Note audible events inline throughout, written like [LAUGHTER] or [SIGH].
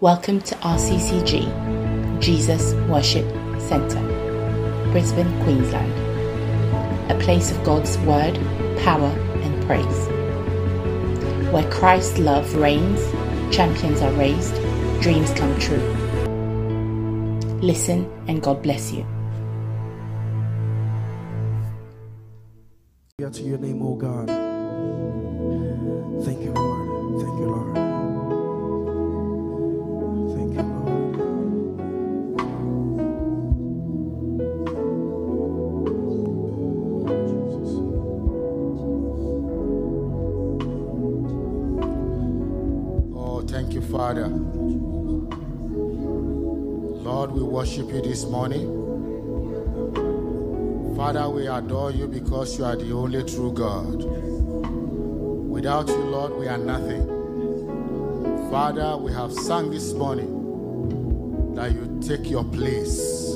Welcome to RCCG, Jesus Worship Centre, Brisbane, Queensland. A place of God's Word, power, and praise. Where Christ's love reigns, champions are raised, dreams come true. Listen and God bless you. to your name, O God. Thank you, worship you this morning. Father, we adore you because you are the only true God. Without you, Lord, we are nothing. Father, we have sung this morning that you take your place.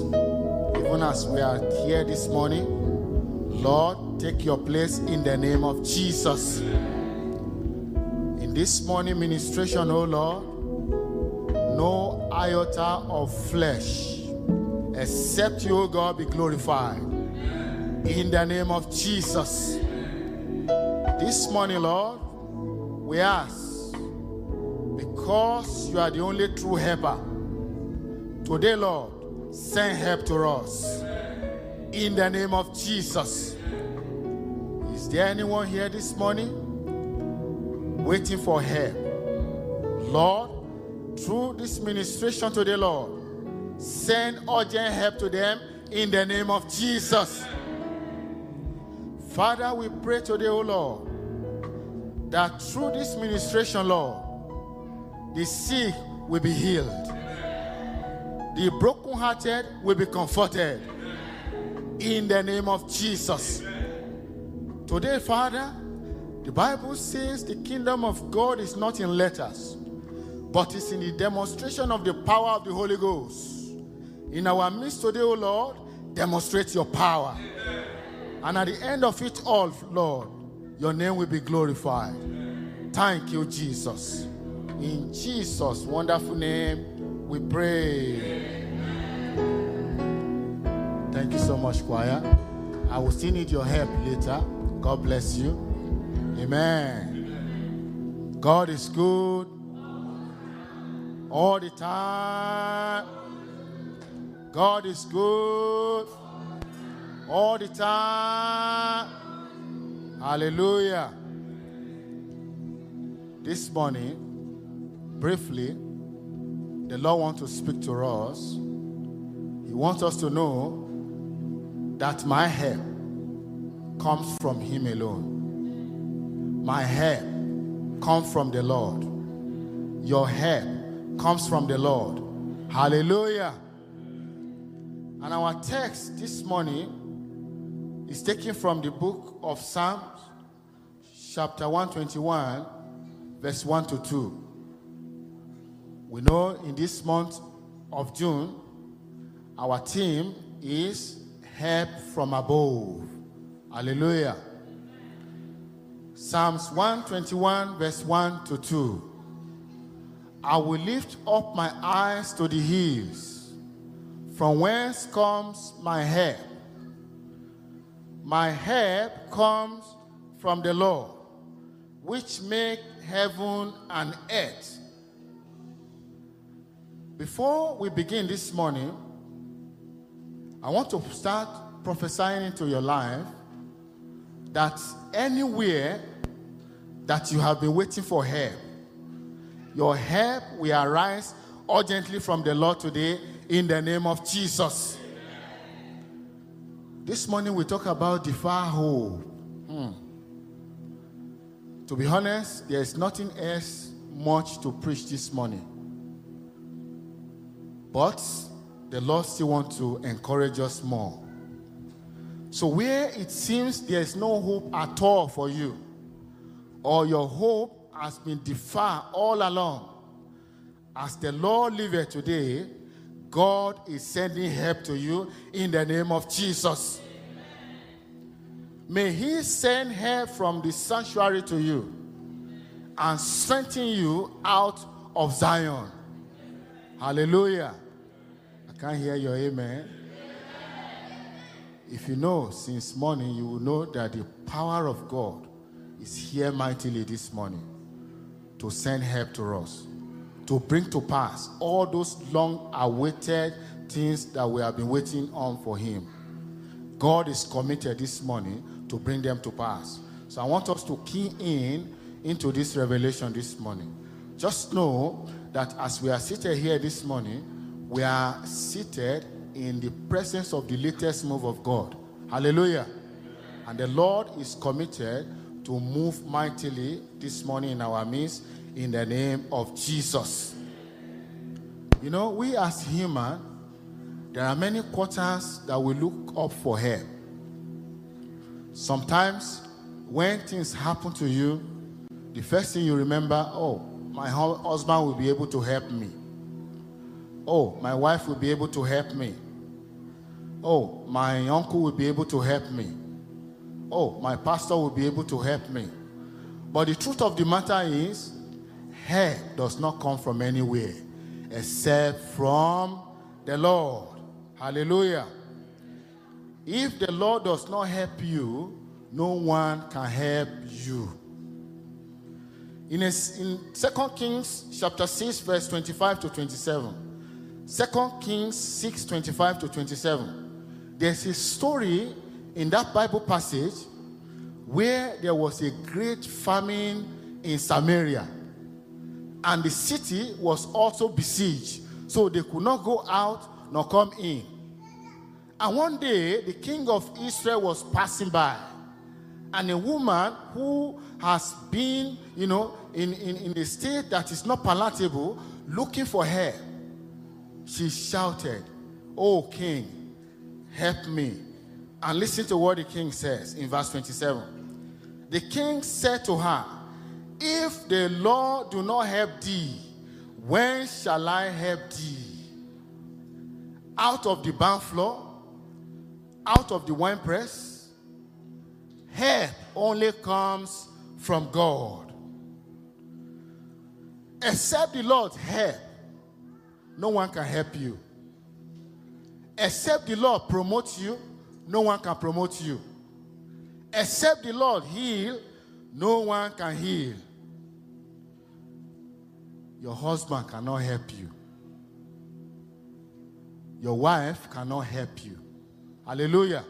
Even as we are here this morning, Lord, take your place in the name of Jesus. In this morning ministration, oh Lord, no iota of flesh except you, O God, be glorified. In the name of Jesus. This morning, Lord, we ask because you are the only true helper. Today, Lord, send help to us. In the name of Jesus. Is there anyone here this morning waiting for help? Lord, through this ministration today, Lord, send urgent help to them in the name of Jesus. Father, we pray today, O Lord, that through this ministration, Lord, the sick will be healed, the brokenhearted will be comforted in the name of Jesus. Today, Father, the Bible says the kingdom of God is not in letters, but it's in the demonstration of the power of the Holy Ghost. In our midst today, O Lord, demonstrate your power. And at the end of it all, Lord, your name will be glorified. Thank you, Jesus. In Jesus' wonderful name, we pray. Thank you so much, choir. I will still need your help later. God bless you. Amen. God is good all the time. God is good all the time. Hallelujah. This morning, briefly, the Lord wants to speak to us. He wants us to know that my help comes from Him alone. My help comes from the Lord. Your help comes from the Lord. Hallelujah. And our text this morning is taken from the book of Psalms, chapter 121, verse 1 to 2. We know in this month of June, our theme is help from above. Hallelujah. Psalms 121, verse 1 to 2. I will lift up my eyes to the hills. From whence comes my help? My help comes from the Lord, which make heaven and earth. Before we begin this morning, I want to start prophesying into your life that anywhere that you have been waiting for help, your help will arise urgently from the Lord today in the name of Jesus. This morning we talk about the far hope. Hmm. To be honest, there is nothing else much to preach this morning. But the Lord still wants to encourage us more. So, where it seems there is no hope at all for you, or your hope has been deferred all along, as the Lord liveth today, God is sending help to you in the name of Jesus. May He send help from the sanctuary to you and strengthen you out of Zion. Hallelujah. I can't hear your amen. If you know since morning, you will know that the power of God is here mightily this morning to send help to us, to bring to pass all those long awaited things that we have been waiting on for Him. God is committed this morning to bring them to pass. So I want us to key in into this revelation this morning. Just know that as we are seated here this morning, we are seated in the presence of the latest move of God. Hallelujah. And the Lord is committed to move mightily this morning in our midst in the name of Jesus. You know, we as human, there are many quarters that we look up for help. Sometimes when things happen to you, the first thing you remember, oh, my husband will be able to help me. Oh, my wife will be able to help me. Oh, my uncle will be able to help me. Oh, my pastor will be able to help me. But the truth of the matter is, help does not come from anywhere except from the Lord. Hallelujah. If the Lord does not help you, no one can help you. In, a, in 2 Kings chapter 6, verse 25 to 27, 2 Kings 6, 25 to 27, there's a story in that Bible passage where there was a great famine in Samaria. And the city was also besieged, so they could not go out nor come in. And one day, the king of Israel was passing by, and a woman who has been, you know, in, in, in a state that is not palatable, looking for help, she shouted, Oh, king, help me. And listen to what the king says in verse 27. The king said to her, If the Lord do not help thee, when shall I help thee? Out of the barn floor, out of the winepress, help only comes from God. Except the Lord help, no one can help you. Except the Lord promote you, no one can promote you. Except the Lord heal, no one can heal. Your husband cannot help you. Your wife cannot help you. Hallelujah.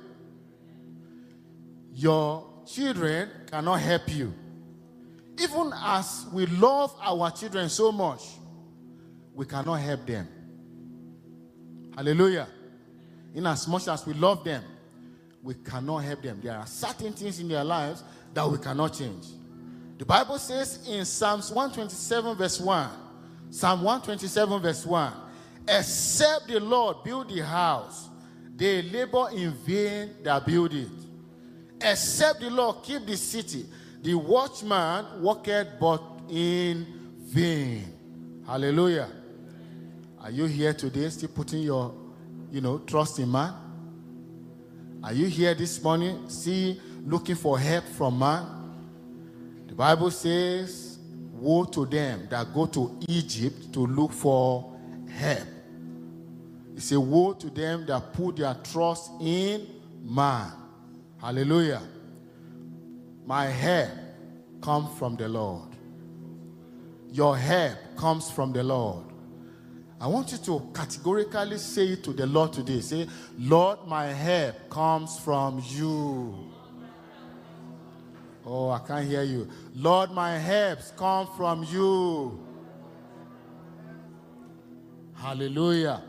Your children cannot help you. Even as we love our children so much, we cannot help them. Hallelujah. In as much as we love them, we cannot help them. There are certain things in their lives that we cannot change. The Bible says in Psalms 127, verse 1, Psalm 127, verse 1, except the Lord build the house, they labor in vain that build it. Except the Lord keep the city, the watchman worketh but in vain. Hallelujah. Are you here today still putting your, you know, trust in man? Are you here this morning see looking for help from man? The Bible says, woe to them that go to Egypt to look for help. It's a woe to them that put their trust in man. Hallelujah. My help comes from the Lord. Your help comes from the Lord. I want you to categorically say it to the Lord today. Say, Lord, my help comes from you. Oh, I can't hear you. Lord, my helps come from you. Hallelujah.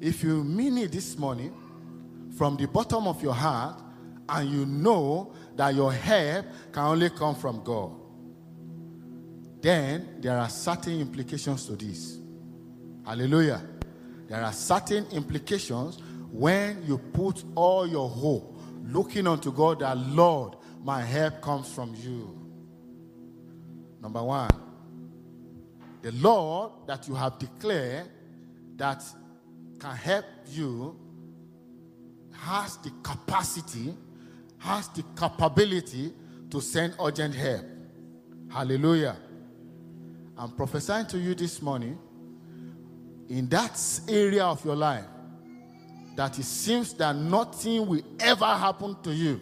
If you mean it this morning from the bottom of your heart and you know that your help can only come from God, then there are certain implications to this. Hallelujah. There are certain implications when you put all your hope looking unto God that, Lord, my help comes from you. Number one, the Lord that you have declared that can help you has the capacity, has the capability to send urgent help. Hallelujah. I'm prophesying to you this morning in that area of your life that it seems that nothing will ever happen to you,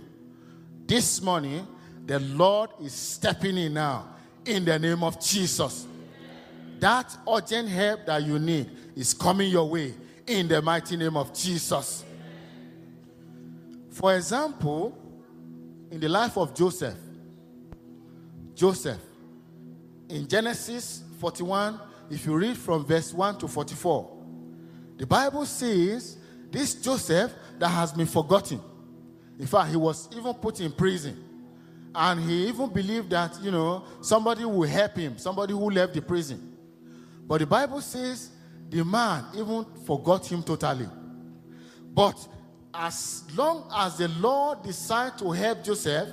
this morning, the Lord is stepping in now. In the name of Jesus. That urgent help that you need is coming your way. In the mighty name of Jesus. For example, in the life of Joseph, Joseph, in Genesis 41, if you read from verse 1 to 44, the Bible says this Joseph that has been forgotten. In fact, he was even put in prison. And he even believed that, you know, somebody will help him, somebody who left the prison. But the Bible says the man even forgot him totally. But as long as the Lord decided to help Joseph,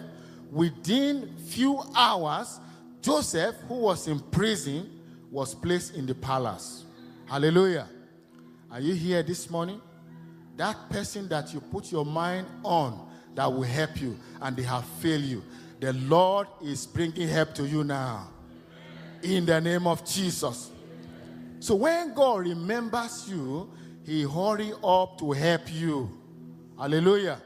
within few hours, Joseph, who was in prison, was placed in the palace. Hallelujah. Are you here this morning? That person that you put your mind on that will help you and they have failed you. The Lord is bringing help to you now. In the name of Jesus. So when God remembers you, he hurry up to help you. Hallelujah.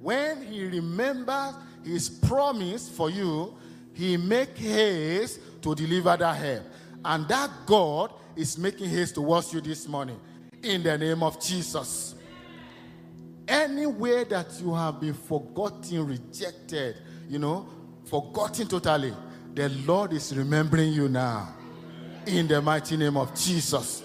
When he remembers his promise for you, he make haste to deliver that help. And that God is making haste towards you this morning. In the name of Jesus. Anywhere that you have been forgotten, rejected, you know, forgotten totally, the Lord is remembering you now. In the mighty name of Jesus.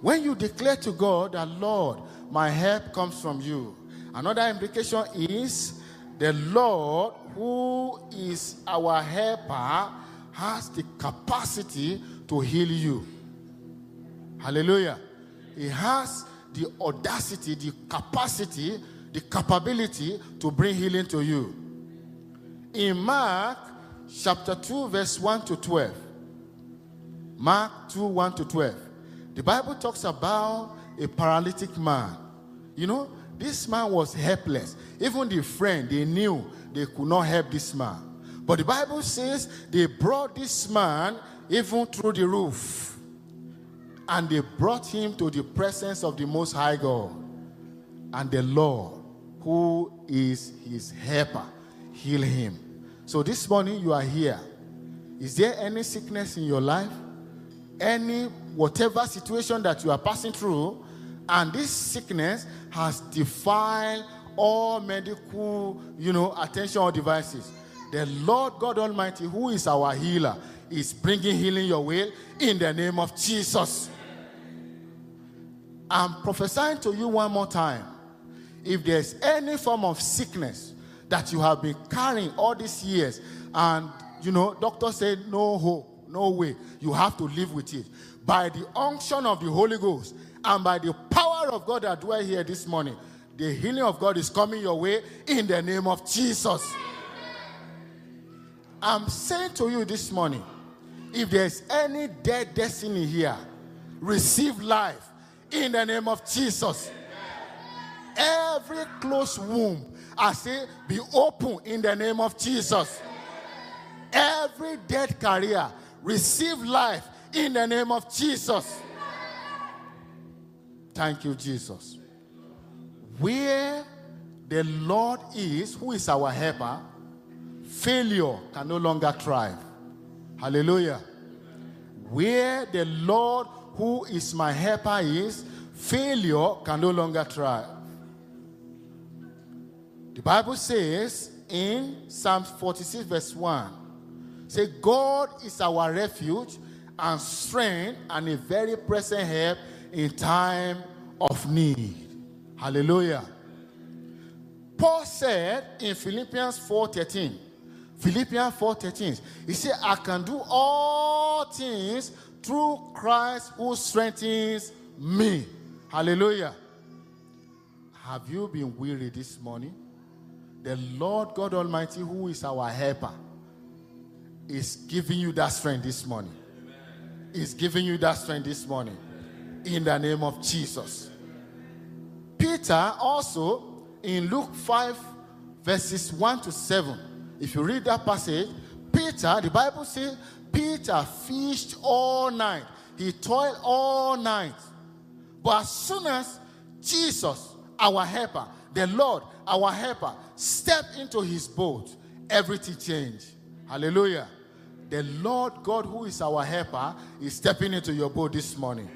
When you declare to God that, Lord, my help comes from you, another implication is the Lord, who is our helper, has the capacity to heal you. Hallelujah. He has the audacity, the capacity, the capability to bring healing to you. In Mark chapter 2, verse 1 to 12, Mark 2, 1 to 12, the Bible talks about a paralytic man. You know, this man was helpless. Even the friend, they knew they could not help this man. But the Bible says they brought this man even through the roof. And they brought him to the presence of the Most High God. And the Lord, who is his helper, heal him. So this morning you are here. Is there any sickness in your life? Any whatever situation that you are passing through, and this sickness has defied all medical, you know, attention or devices. The Lord God Almighty, who is our healer, is bringing healing your way in the name of Jesus. I'm prophesying to you one more time. If there's any form of sickness that you have been carrying all these years, and you know, doctor said no hope, no way, you have to live with it. By the unction of the Holy Ghost and by the power of God that dwell here this morning, the healing of God is coming your way in the name of Jesus. I'm saying to you this morning if there's any dead destiny here, receive life in the name of Jesus. Every closed womb, I say, be open in the name of Jesus. Every dead career, receive life in the name of Jesus. Thank you, Jesus. Where the Lord is, who is our helper, failure can no longer thrive. Hallelujah. Where the Lord, who is my helper, is, failure can no longer thrive. The Bible says in Psalm 46, verse 1, say, God is our refuge and strength and a very present help in time of need. Hallelujah. Paul said in Philippians 4:13, Philippians 4:13, he said, I can do all things through Christ who strengthens me. Hallelujah. Have you been weary this morning? The Lord God Almighty, who is our helper, is giving you that strength this morning. Is giving you that strength this morning. In the name of Jesus. Peter also in Luke 5, verses 1 to 7. If you read that passage, Peter, the Bible says, Peter fished all night. He toiled all night. But as soon as Jesus, our helper, the Lord, our helper, stepped into his boat, everything changed. Hallelujah. The Lord God, who is our helper, is stepping into your boat this morning.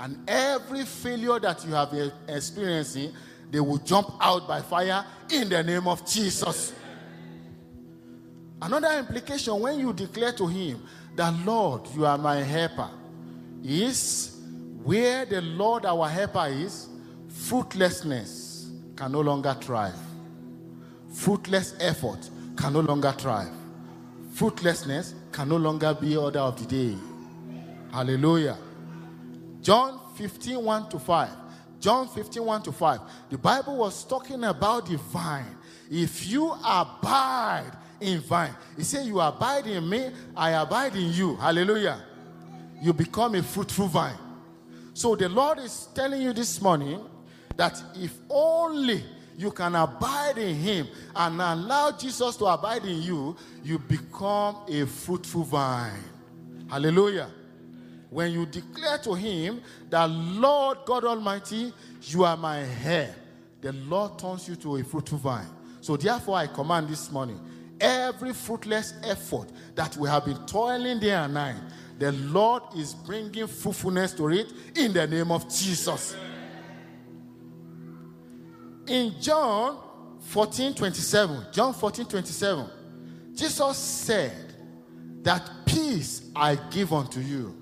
And every failure that you have experiencing, they will jump out by fire in the name of Jesus. Another implication when you declare to him that Lord, you are my helper, is where the Lord our helper is, fruitlessness can no longer thrive. Fruitless effort can no longer thrive. Fruitlessness can no longer be order of the day. Hallelujah. John 15, 1 to 5. John 15, 1 to 5. The Bible was talking about the vine. If you abide in vine, he said, You abide in me, I abide in you. Hallelujah. You become a fruitful vine. So the Lord is telling you this morning that if only you can abide in Him and allow Jesus to abide in you, you become a fruitful vine. Hallelujah. When you declare to Him that, Lord God Almighty, you are my hair, the Lord turns you to a fruitful vine. So therefore, I command this morning every fruitless effort that we have been toiling day and night, the Lord is bringing fruitfulness to it in the name of Jesus. In John 14 27, John 14 27, Jesus said that peace I give unto you.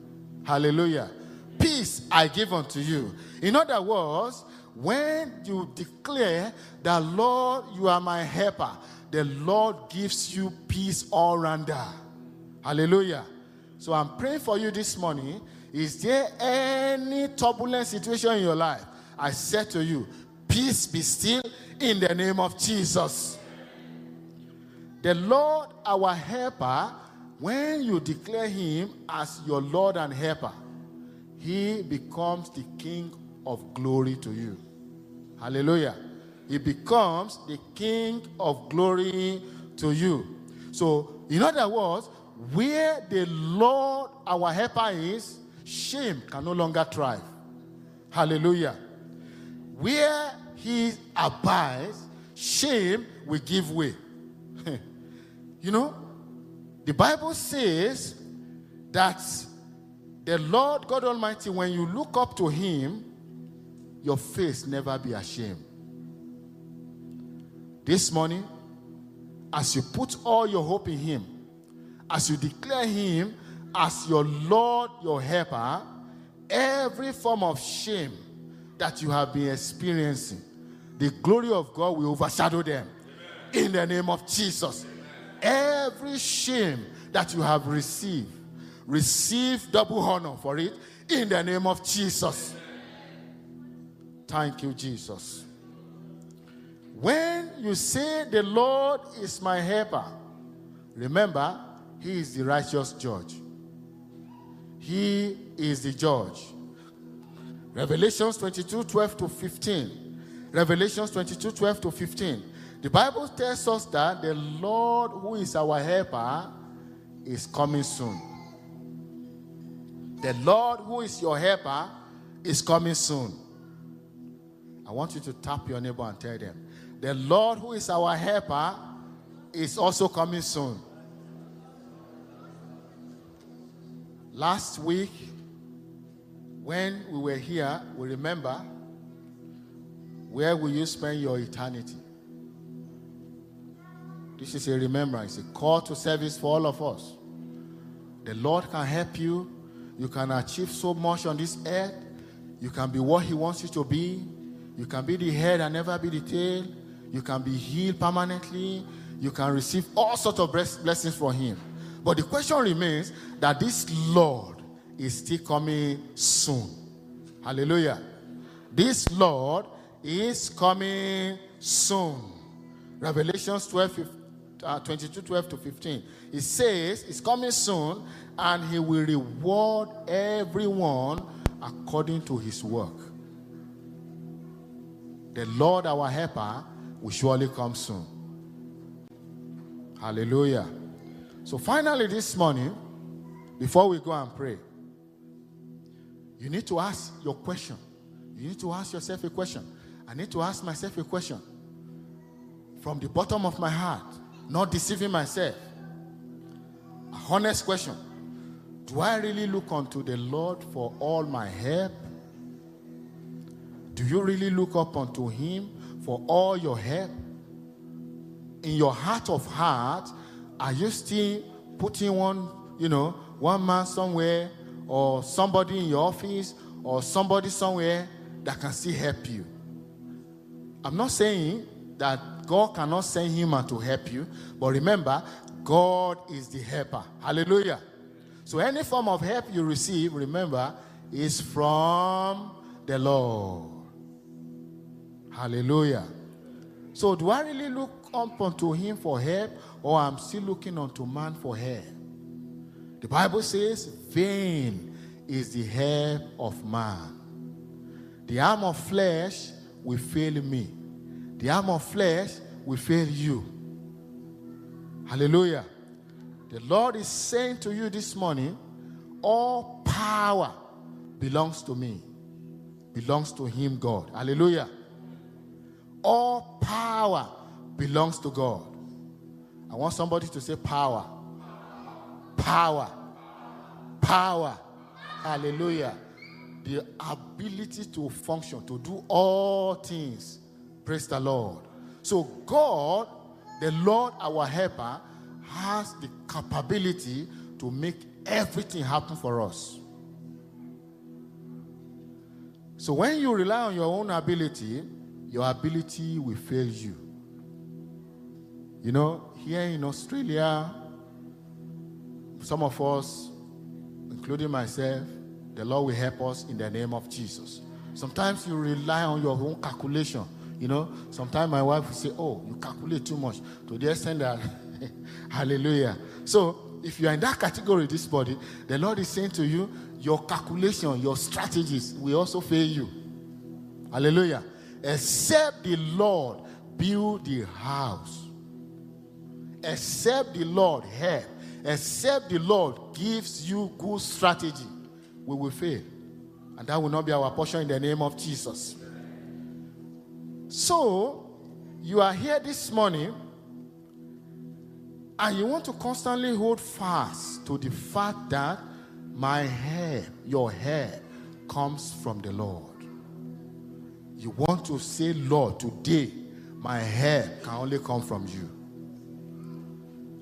Hallelujah. Peace I give unto you. In other words, when you declare that Lord, you are my helper, the Lord gives you peace all rounder. Hallelujah. So I'm praying for you this morning. Is there any turbulent situation in your life? I said to you, peace be still in the name of Jesus. The Lord, our helper, when you declare him as your Lord and helper, he becomes the King of glory to you. Hallelujah. He becomes the King of glory to you. So, in other words, where the Lord, our helper, is, shame can no longer thrive. Hallelujah. Where he abides, shame will give way. [LAUGHS] you know, the Bible says that the Lord God Almighty, when you look up to him, your face never be ashamed. This morning, as you put all your hope in him, as you declare him as your Lord, your helper, every form of shame that you have been experiencing, the glory of God will overshadow them. In the name of Jesus. Every shame that you have received, receive double honor for it in the name of Jesus. Thank you, Jesus. When you say the Lord is my helper, remember, He is the righteous judge. He is the judge. Revelations 22 12 to 15. Revelations 22 12 to 15. The Bible tells us that the Lord, who is our helper, is coming soon. The Lord, who is your helper, is coming soon. I want you to tap your neighbor and tell them, The Lord, who is our helper, is also coming soon. Last week, when we were here, we remember where will you spend your eternity? This is a remembrance, a call to service for all of us. The Lord can help you. You can achieve so much on this earth. You can be what He wants you to be. You can be the head and never be the tail. You can be healed permanently. You can receive all sorts of blessings from Him. But the question remains that this Lord is still coming soon. Hallelujah. This Lord is coming soon. Revelations 12, uh, 22, 12 to 15. It says, It's coming soon, and He will reward everyone according to His work. The Lord, our helper, will surely come soon. Hallelujah. So, finally, this morning, before we go and pray, You need to ask your question. You need to ask yourself a question. I need to ask myself a question from the bottom of my heart, not deceiving myself. A honest question Do I really look unto the Lord for all my help? Do you really look up unto Him for all your help? In your heart of heart, are you still putting one, you know, one man somewhere or somebody in your office or somebody somewhere that can still help you? I'm not saying that God cannot send human to help you, but remember, God is the helper. Hallelujah. So any form of help you receive, remember, is from the Lord. Hallelujah. So do I really look up unto him for help, or I'm still looking unto man for help? The Bible says, vain is the help of man. The arm of flesh will fail me. The arm of flesh will fail you. Hallelujah. The Lord is saying to you this morning, all power belongs to me. Belongs to him, God. Hallelujah. All power belongs to God. I want somebody to say power. Power. Power. Hallelujah. The ability to function, to do all things. Praise the Lord. So, God, the Lord, our helper, has the capability to make everything happen for us. So, when you rely on your own ability, your ability will fail you. You know, here in Australia, some of us, including myself, the Lord will help us in the name of Jesus. Sometimes you rely on your own calculation. You know, sometimes my wife will say, Oh, you calculate too much to the extent that, [LAUGHS] hallelujah. So, if you are in that category, this body, the Lord is saying to you, Your calculation, your strategies will also fail you. Hallelujah. Except the Lord build the house, except the Lord help, except the Lord gives you good strategy, we will fail. And that will not be our portion in the name of Jesus. So, you are here this morning and you want to constantly hold fast to the fact that my hair, your hair, comes from the Lord. You want to say, Lord, today my hair can only come from you.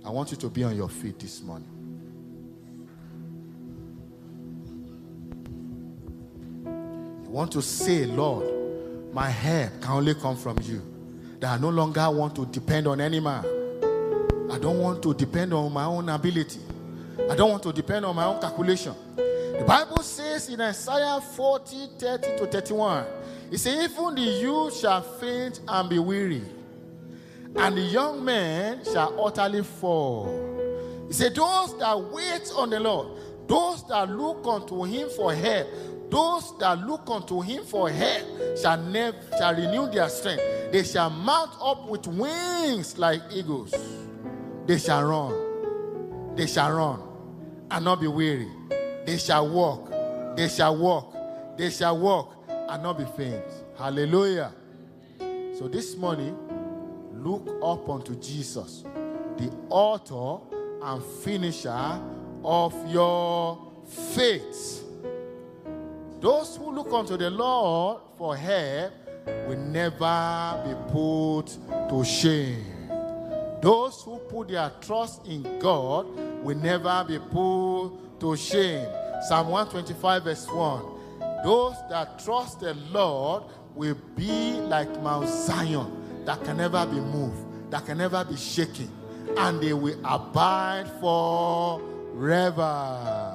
I want you to be on your feet this morning. You want to say, Lord, my help can only come from you. That I no longer want to depend on any man. I don't want to depend on my own ability. I don't want to depend on my own calculation. The Bible says in Isaiah 40, 30 to 31, it said, Even the youth shall faint and be weary, and the young men shall utterly fall. He said, Those that wait on the Lord, those that look unto him for help, those that look unto him for help shall never shall renew their strength. They shall mount up with wings like eagles. They shall run. They shall run and not be weary. They shall walk. They shall walk. They shall walk and not be faint. Hallelujah. So this morning, look up unto Jesus, the author and finisher of your faith. Those who look unto the Lord for help will never be put to shame. Those who put their trust in God will never be put to shame. Psalm 125, verse 1. Those that trust the Lord will be like Mount Zion that can never be moved, that can never be shaken, and they will abide forever.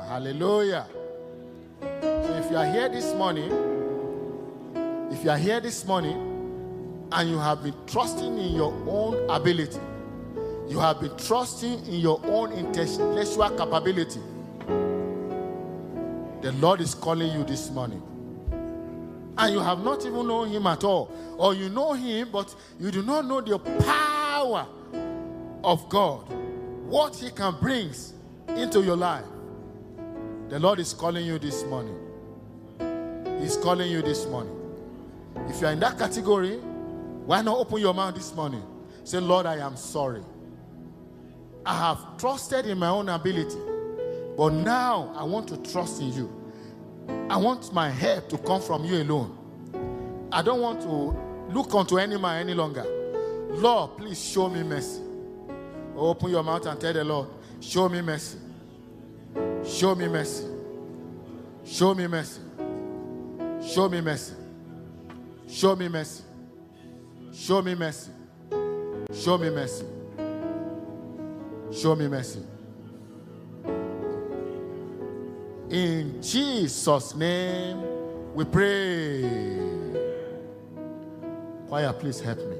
Hallelujah. So if you are here this morning, if you are here this morning and you have been trusting in your own ability, you have been trusting in your own intellectual capability, the Lord is calling you this morning. And you have not even known Him at all. Or you know Him, but you do not know the power of God, what He can bring into your life. The Lord is calling you this morning. He's calling you this morning. If you are in that category, why not open your mouth this morning? Say, Lord, I am sorry. I have trusted in my own ability, but now I want to trust in you. I want my help to come from you alone. I don't want to look unto any man any longer. Lord, please show me mercy. Open your mouth and tell the Lord, show me mercy. Show me mercy. Show me mercy. Show me mercy. Show me mercy. Show me mercy. Show me mercy. Show me mercy. In Jesus' name we pray. Choir, please help me.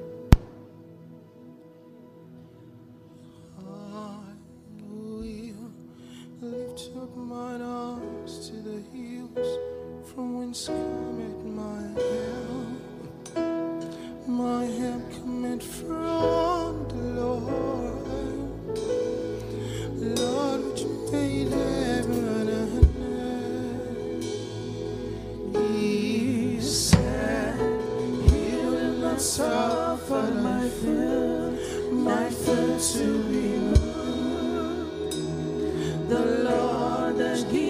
Not suffer my foot, my foot to be moved. The Lord that keepeth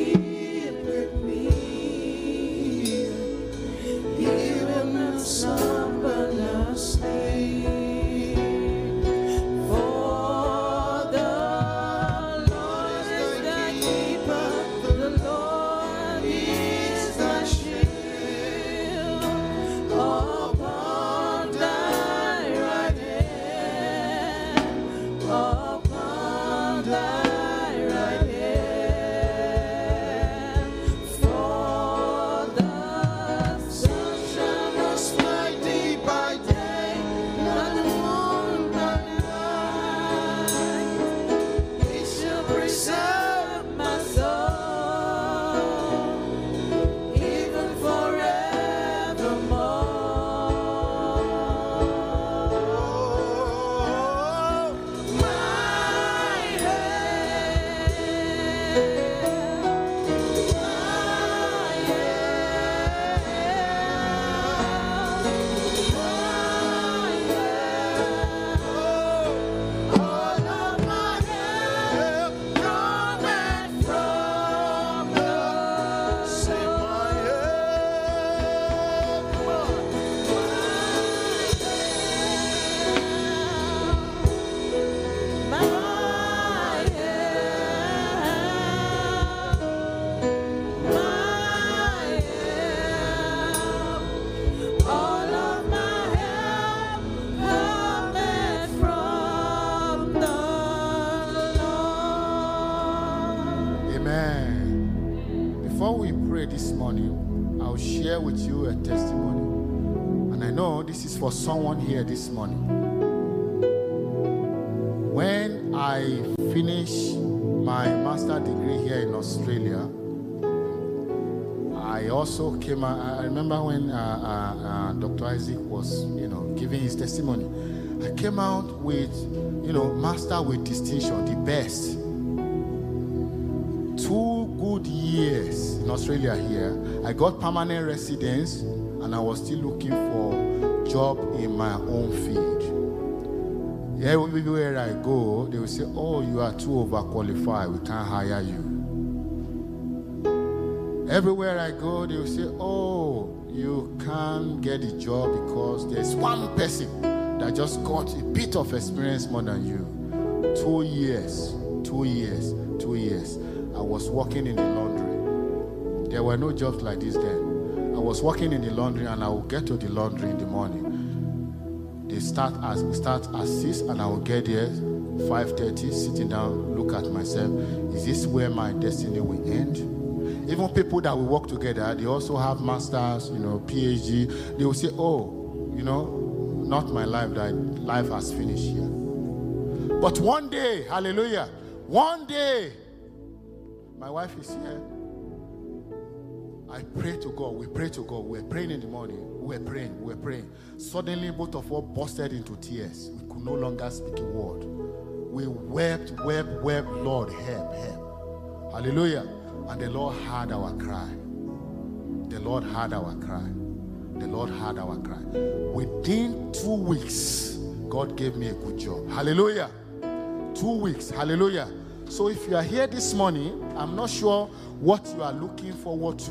for someone here this morning. When I finished my master degree here in Australia, I also came. I remember when uh, uh, uh, Dr. Isaac was, you know, giving his testimony. I came out with, you know, master with distinction, the best two good years in Australia here. I got permanent residence and I was still looking for job in my own field. Everywhere I go, they will say, Oh, you are too overqualified, we can't hire you. Everywhere I go, they will say, Oh, you can't get a job because there's one person that just got a bit of experience more than you. Two years, two years, two years. I was working in the laundry. There were no jobs like this then. I was working in the laundry and I would get to the laundry in the morning. They start as start at six and I will get there 5:30, sitting down, look at myself. Is this where my destiny will end? Even people that we work together, they also have masters, you know, PhD. They will say, "Oh, you know, not my life. That life has finished here." But one day, hallelujah, one day, my wife is here. I pray to God. We pray to God. We were praying in the morning. We were praying. We were praying. Suddenly, both of us busted into tears. We could no longer speak a word. We wept, wept, wept. Lord, help, help. Hallelujah. And the Lord heard our cry. the Lord heard our cry. The Lord heard our cry. Within two weeks, God gave me a good job. Hallelujah. Two weeks. Hallelujah. So if you are here this morning, I'm not sure what you are looking forward to.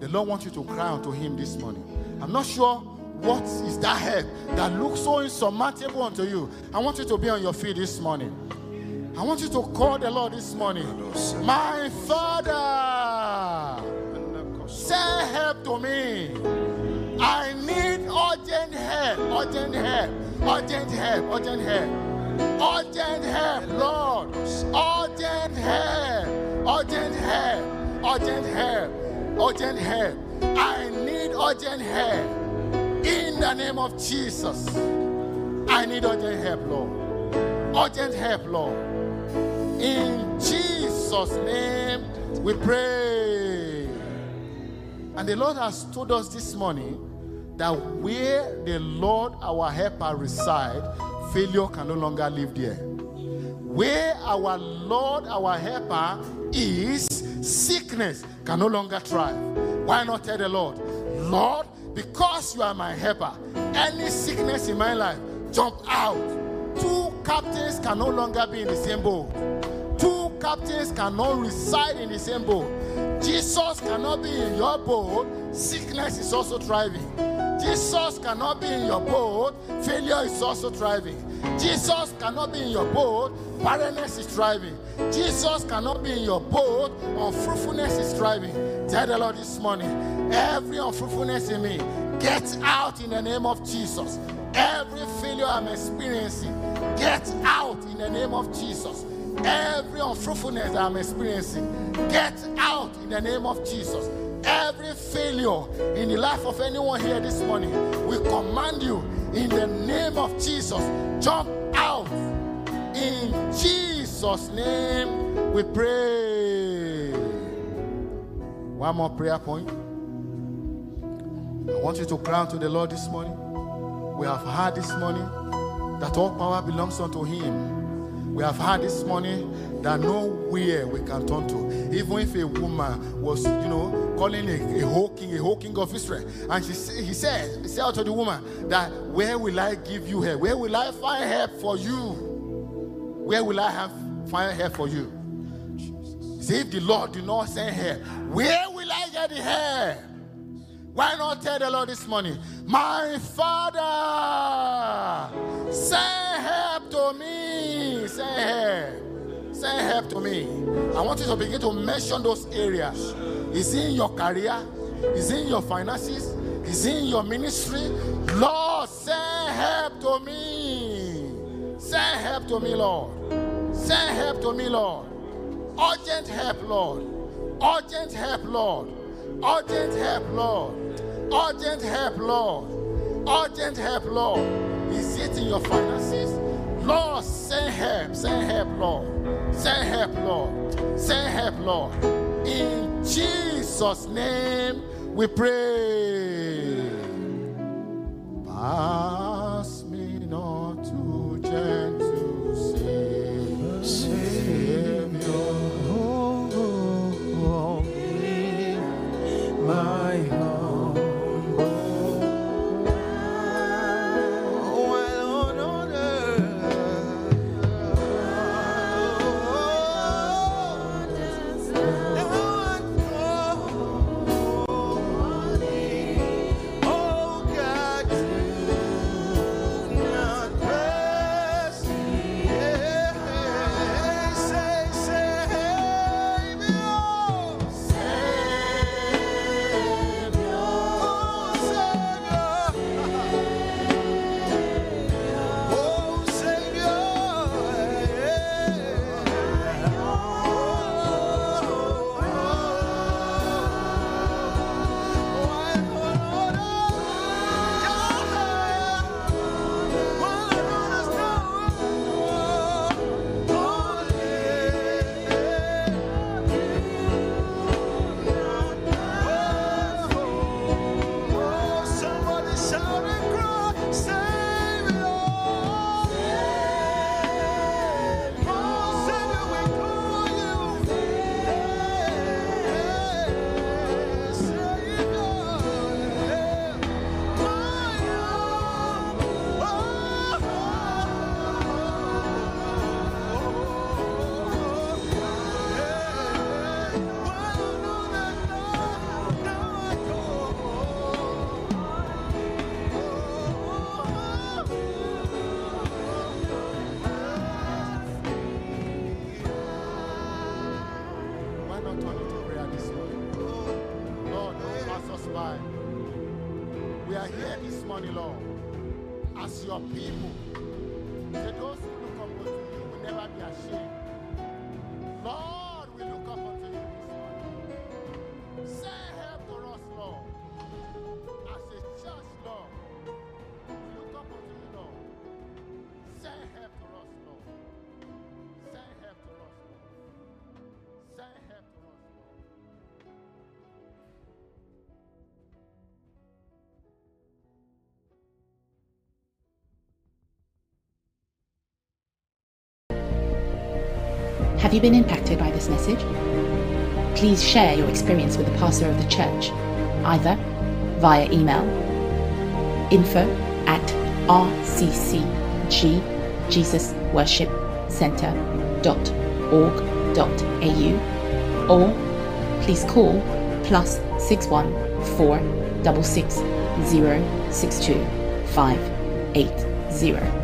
The Lord wants you to cry unto Him this morning. I'm not sure what is that help that looks so insurmountable unto you. I want you to be on your feet this morning. I want you to call the Lord this morning. My Father, send help to me. I need urgent help, urgent help, urgent help, urgent help, urgent help, Lord, urgent help, urgent help, urgent help, urgent help. I need urgent help in the name of Jesus. I need urgent help, Lord. Urgent help, Lord. In Jesus' name we pray. And the Lord has told us this morning that where the Lord our helper reside, failure can no longer live there. Where our Lord our helper is, sickness can no longer thrive. Why not tell the Lord, Lord, because you are my helper, any sickness in my life, jump out. Two captains can no longer be in the same boat. Two captains cannot reside in the same boat. Jesus cannot be in your boat, sickness is also thriving. Jesus cannot be in your boat, failure is also thriving. Jesus cannot be in your boat, barrenness is thriving. Jesus cannot be in your boat, unfruitfulness is thriving. Tell the Lord this morning, every unfruitfulness in me, get out in the name of Jesus. Every failure I'm experiencing, get out in the name of Jesus. Every unfruitfulness I'm experiencing, get out in the name of Jesus. Every failure in the life of anyone here this morning, we command you in the name of Jesus, jump out. In Jesus' name, we pray. One more prayer point. I want you to cry to the Lord this morning. We have heard this morning that all power belongs unto Him. We have heard this morning that nowhere we can turn to. Even if a woman was, you know, calling a, a whole king, a whole king of Israel, and she, he said, he said to the woman that where will I give you help? Where will I find help for you? Where will I have find help for you? See, if the Lord did not send help, where will I get the help? Why not tell the Lord this morning, my Father, send help to me, send help, send help to me. I want you to begin to mention those areas. Is in your career? Is in your finances? Is in your ministry? Lord, send help to me. Send help to me, Lord. Send help to me, Lord. Urgent help, Lord. Urgent help, Lord. Urgent help, Lord. Urgent help, Lord. Urgent help, Lord. Is it in your finances? Lord, send help. Send help, Lord. Send help, Lord. Send help, Lord. In Jesus' name we pray. Pass We are here this morning, Lord, as your people. Say those who look up unto you will never be ashamed. Lord, Have you been impacted by this message? Please share your experience with the pastor of the church, either via email info at rccgjesusworshipcenter.org.au or please call plus 61 4 660 580.